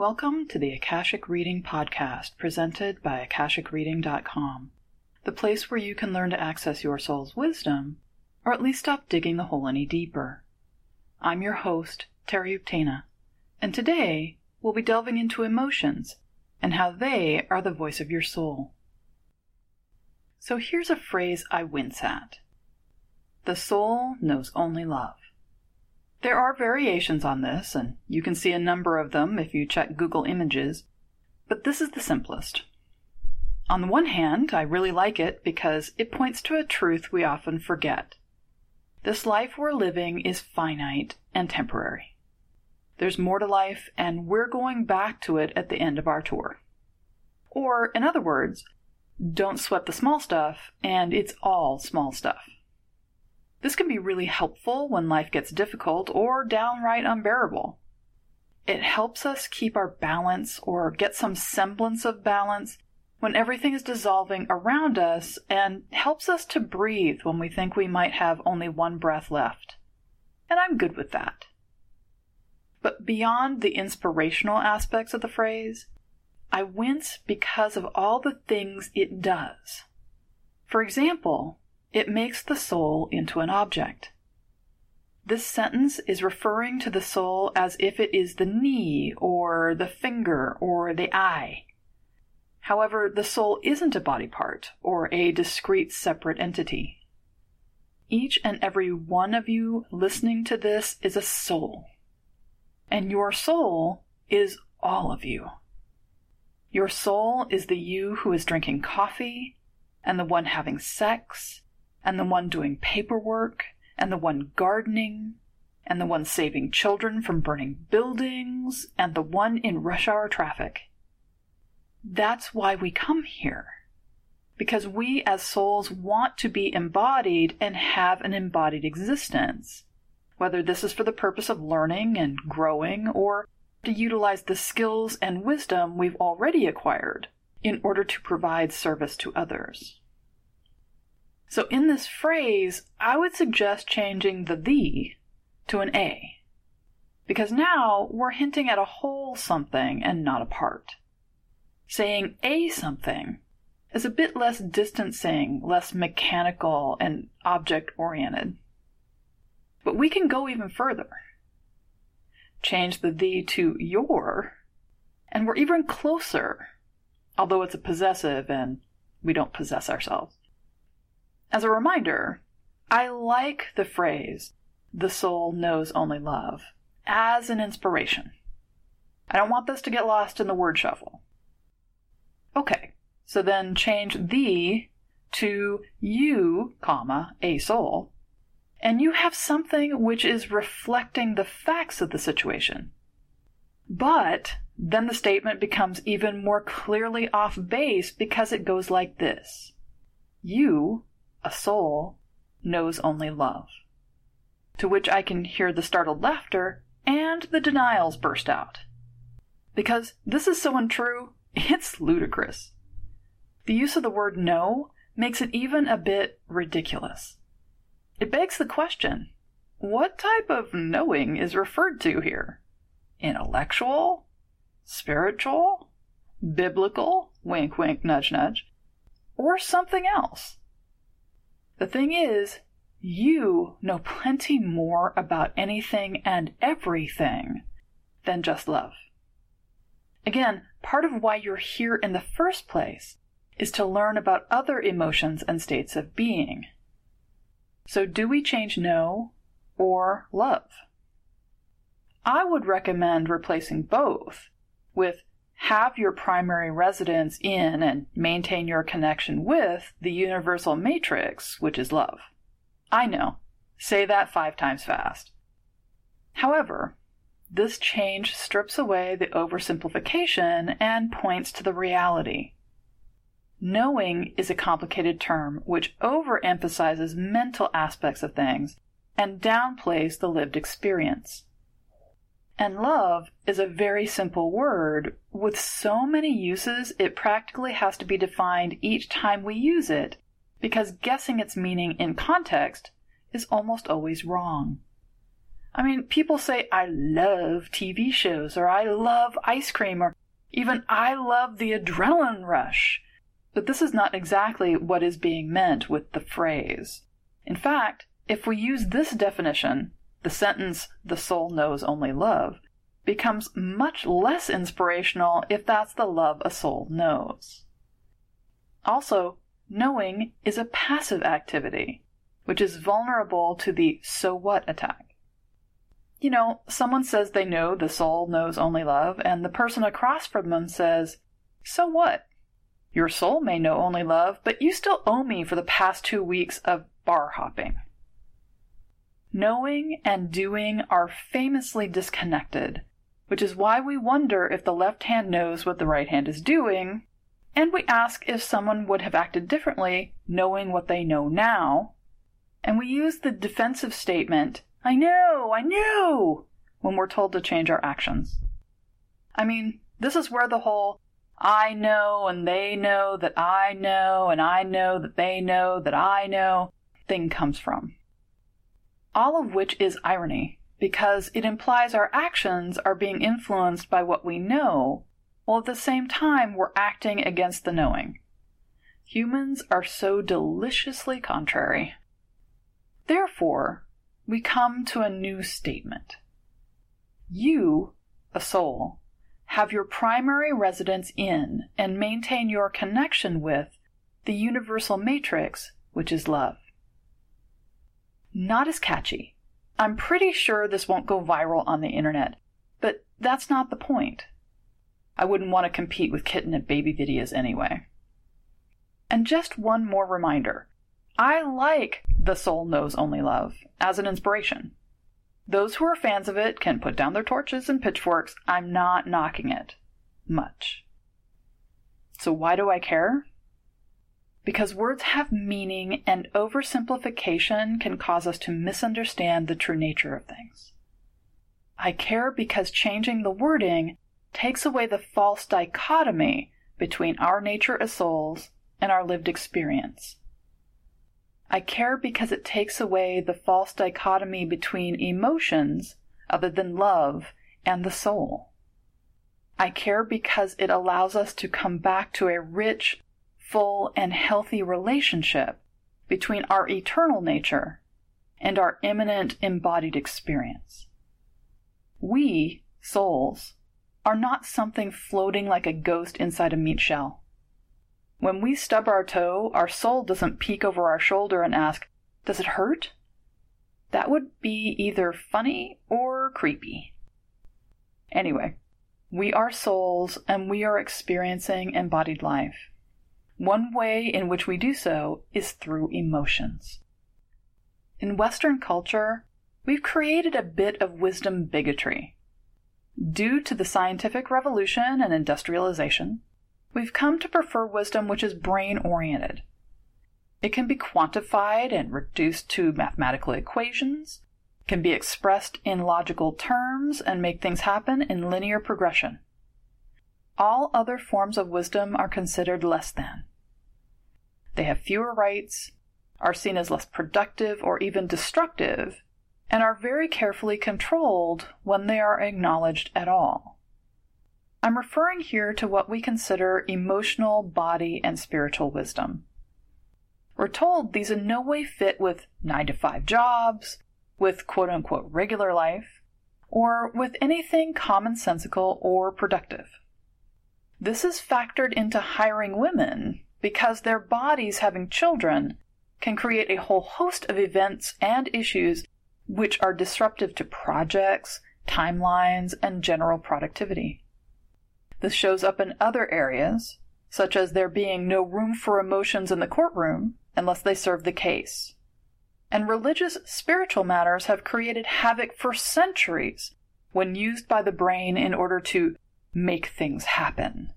Welcome to the Akashic Reading Podcast presented by AkashicReading.com, the place where you can learn to access your soul's wisdom, or at least stop digging the hole any deeper. I'm your host, Terry Uktana, and today we'll be delving into emotions and how they are the voice of your soul. So here's a phrase I wince at The soul knows only love. There are variations on this, and you can see a number of them if you check Google Images, but this is the simplest. On the one hand, I really like it because it points to a truth we often forget. This life we're living is finite and temporary. There's more to life, and we're going back to it at the end of our tour. Or, in other words, don't sweat the small stuff, and it's all small stuff. This can be really helpful when life gets difficult or downright unbearable. It helps us keep our balance or get some semblance of balance when everything is dissolving around us and helps us to breathe when we think we might have only one breath left. And I'm good with that. But beyond the inspirational aspects of the phrase, I wince because of all the things it does. For example, it makes the soul into an object. This sentence is referring to the soul as if it is the knee, or the finger, or the eye. However, the soul isn't a body part, or a discrete separate entity. Each and every one of you listening to this is a soul. And your soul is all of you. Your soul is the you who is drinking coffee, and the one having sex, and the one doing paperwork, and the one gardening, and the one saving children from burning buildings, and the one in rush hour traffic. That's why we come here. Because we as souls want to be embodied and have an embodied existence. Whether this is for the purpose of learning and growing, or to utilize the skills and wisdom we've already acquired in order to provide service to others. So in this phrase, I would suggest changing the the to an a. Because now we're hinting at a whole something and not a part. Saying a something is a bit less distancing, less mechanical, and object oriented. But we can go even further. Change the the to your, and we're even closer, although it's a possessive and we don't possess ourselves. As a reminder, I like the phrase, the soul knows only love, as an inspiration. I don't want this to get lost in the word shuffle. Okay, so then change the to you, comma, a soul, and you have something which is reflecting the facts of the situation. But then the statement becomes even more clearly off base because it goes like this You a soul knows only love. To which I can hear the startled laughter and the denials burst out. Because this is so untrue, it's ludicrous. The use of the word know makes it even a bit ridiculous. It begs the question what type of knowing is referred to here? Intellectual? Spiritual? Biblical? Wink, wink, nudge, nudge. Or something else? The thing is, you know plenty more about anything and everything than just love. Again, part of why you're here in the first place is to learn about other emotions and states of being. So, do we change know or love? I would recommend replacing both with have your primary residence in and maintain your connection with the universal matrix, which is love. I know. Say that five times fast. However, this change strips away the oversimplification and points to the reality. Knowing is a complicated term which overemphasizes mental aspects of things and downplays the lived experience. And love is a very simple word with so many uses it practically has to be defined each time we use it because guessing its meaning in context is almost always wrong. I mean, people say, I love TV shows, or I love ice cream, or even I love the adrenaline rush. But this is not exactly what is being meant with the phrase. In fact, if we use this definition, the sentence, the soul knows only love, becomes much less inspirational if that's the love a soul knows. Also, knowing is a passive activity, which is vulnerable to the so what attack. You know, someone says they know the soul knows only love, and the person across from them says, So what? Your soul may know only love, but you still owe me for the past two weeks of bar hopping. Knowing and doing are famously disconnected, which is why we wonder if the left hand knows what the right hand is doing, and we ask if someone would have acted differently knowing what they know now, and we use the defensive statement, I know, I know, when we're told to change our actions. I mean, this is where the whole I know and they know that I know and I know that they know that I know thing comes from. All of which is irony because it implies our actions are being influenced by what we know, while at the same time we're acting against the knowing. Humans are so deliciously contrary. Therefore, we come to a new statement. You, a soul, have your primary residence in and maintain your connection with the universal matrix, which is love. Not as catchy, I'm pretty sure this won't go viral on the internet, but that's not the point. I wouldn't want to compete with kitten and baby videos anyway. And just one more reminder I like The Soul Knows Only Love as an inspiration. Those who are fans of it can put down their torches and pitchforks. I'm not knocking it much. So, why do I care? Because words have meaning and oversimplification can cause us to misunderstand the true nature of things. I care because changing the wording takes away the false dichotomy between our nature as souls and our lived experience. I care because it takes away the false dichotomy between emotions, other than love, and the soul. I care because it allows us to come back to a rich, full, and healthy relationship between our eternal nature and our immanent embodied experience. We, souls, are not something floating like a ghost inside a meat shell. When we stub our toe, our soul doesn't peek over our shoulder and ask, Does it hurt? That would be either funny or creepy. Anyway, we are souls and we are experiencing embodied life. One way in which we do so is through emotions. In Western culture, we've created a bit of wisdom bigotry. Due to the scientific revolution and industrialization, we've come to prefer wisdom which is brain oriented. It can be quantified and reduced to mathematical equations, can be expressed in logical terms, and make things happen in linear progression. All other forms of wisdom are considered less than. They have fewer rights, are seen as less productive or even destructive, and are very carefully controlled when they are acknowledged at all. I'm referring here to what we consider emotional, body, and spiritual wisdom. We're told these in no way fit with 9 to 5 jobs, with quote unquote regular life, or with anything commonsensical or productive. This is factored into hiring women because their bodies having children can create a whole host of events and issues which are disruptive to projects, timelines, and general productivity. This shows up in other areas, such as there being no room for emotions in the courtroom unless they serve the case. And religious spiritual matters have created havoc for centuries when used by the brain in order to make things happen.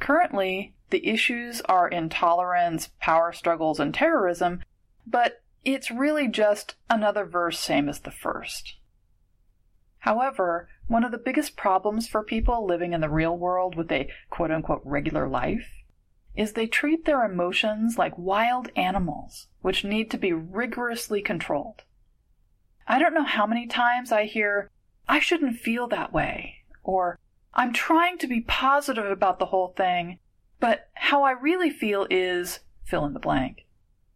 Currently, the issues are intolerance, power struggles, and terrorism, but it's really just another verse same as the first. However, one of the biggest problems for people living in the real world with a quote unquote regular life is they treat their emotions like wild animals, which need to be rigorously controlled. I don't know how many times I hear, I shouldn't feel that way, or I'm trying to be positive about the whole thing, but how I really feel is fill in the blank.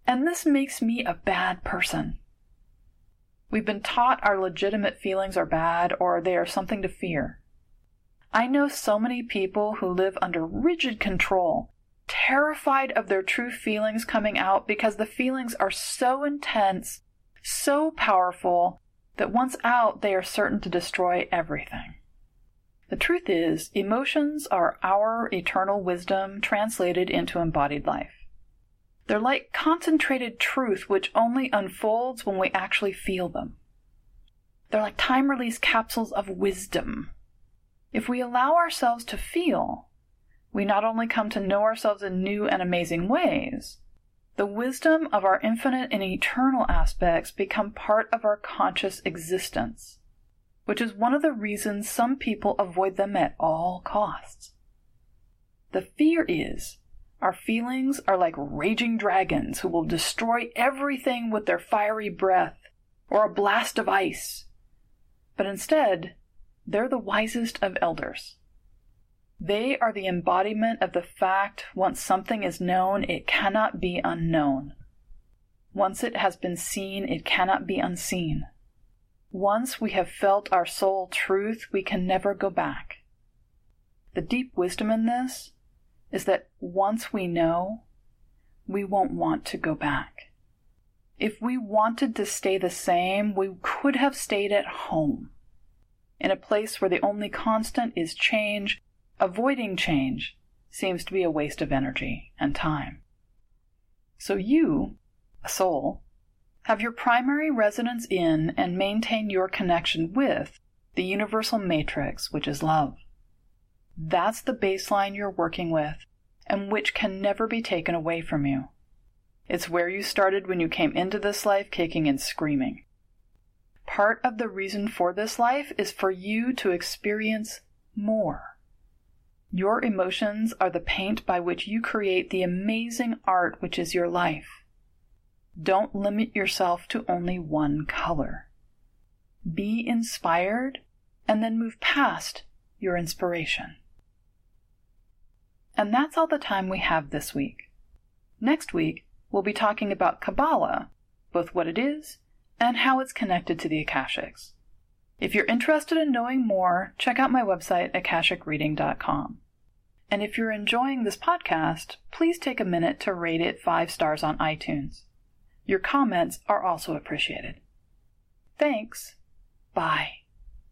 And this makes me a bad person. We've been taught our legitimate feelings are bad or they are something to fear. I know so many people who live under rigid control, terrified of their true feelings coming out because the feelings are so intense, so powerful, that once out they are certain to destroy everything. The truth is, emotions are our eternal wisdom translated into embodied life. They're like concentrated truth which only unfolds when we actually feel them. They're like time release capsules of wisdom. If we allow ourselves to feel, we not only come to know ourselves in new and amazing ways, the wisdom of our infinite and eternal aspects become part of our conscious existence, which is one of the reasons some people avoid them at all costs. The fear is our feelings are like raging dragons who will destroy everything with their fiery breath or a blast of ice. But instead, they're the wisest of elders. They are the embodiment of the fact once something is known, it cannot be unknown. Once it has been seen, it cannot be unseen. Once we have felt our soul truth, we can never go back. The deep wisdom in this is that once we know, we won't want to go back. If we wanted to stay the same, we could have stayed at home. In a place where the only constant is change, avoiding change seems to be a waste of energy and time. So you, a soul, have your primary residence in and maintain your connection with the universal matrix, which is love. That's the baseline you're working with and which can never be taken away from you. It's where you started when you came into this life kicking and screaming. Part of the reason for this life is for you to experience more. Your emotions are the paint by which you create the amazing art which is your life. Don't limit yourself to only one color. Be inspired and then move past your inspiration. And that's all the time we have this week. Next week, we'll be talking about Kabbalah, both what it is and how it's connected to the Akashics. If you're interested in knowing more, check out my website, akashicreading.com. And if you're enjoying this podcast, please take a minute to rate it five stars on iTunes. Your comments are also appreciated. Thanks. Bye.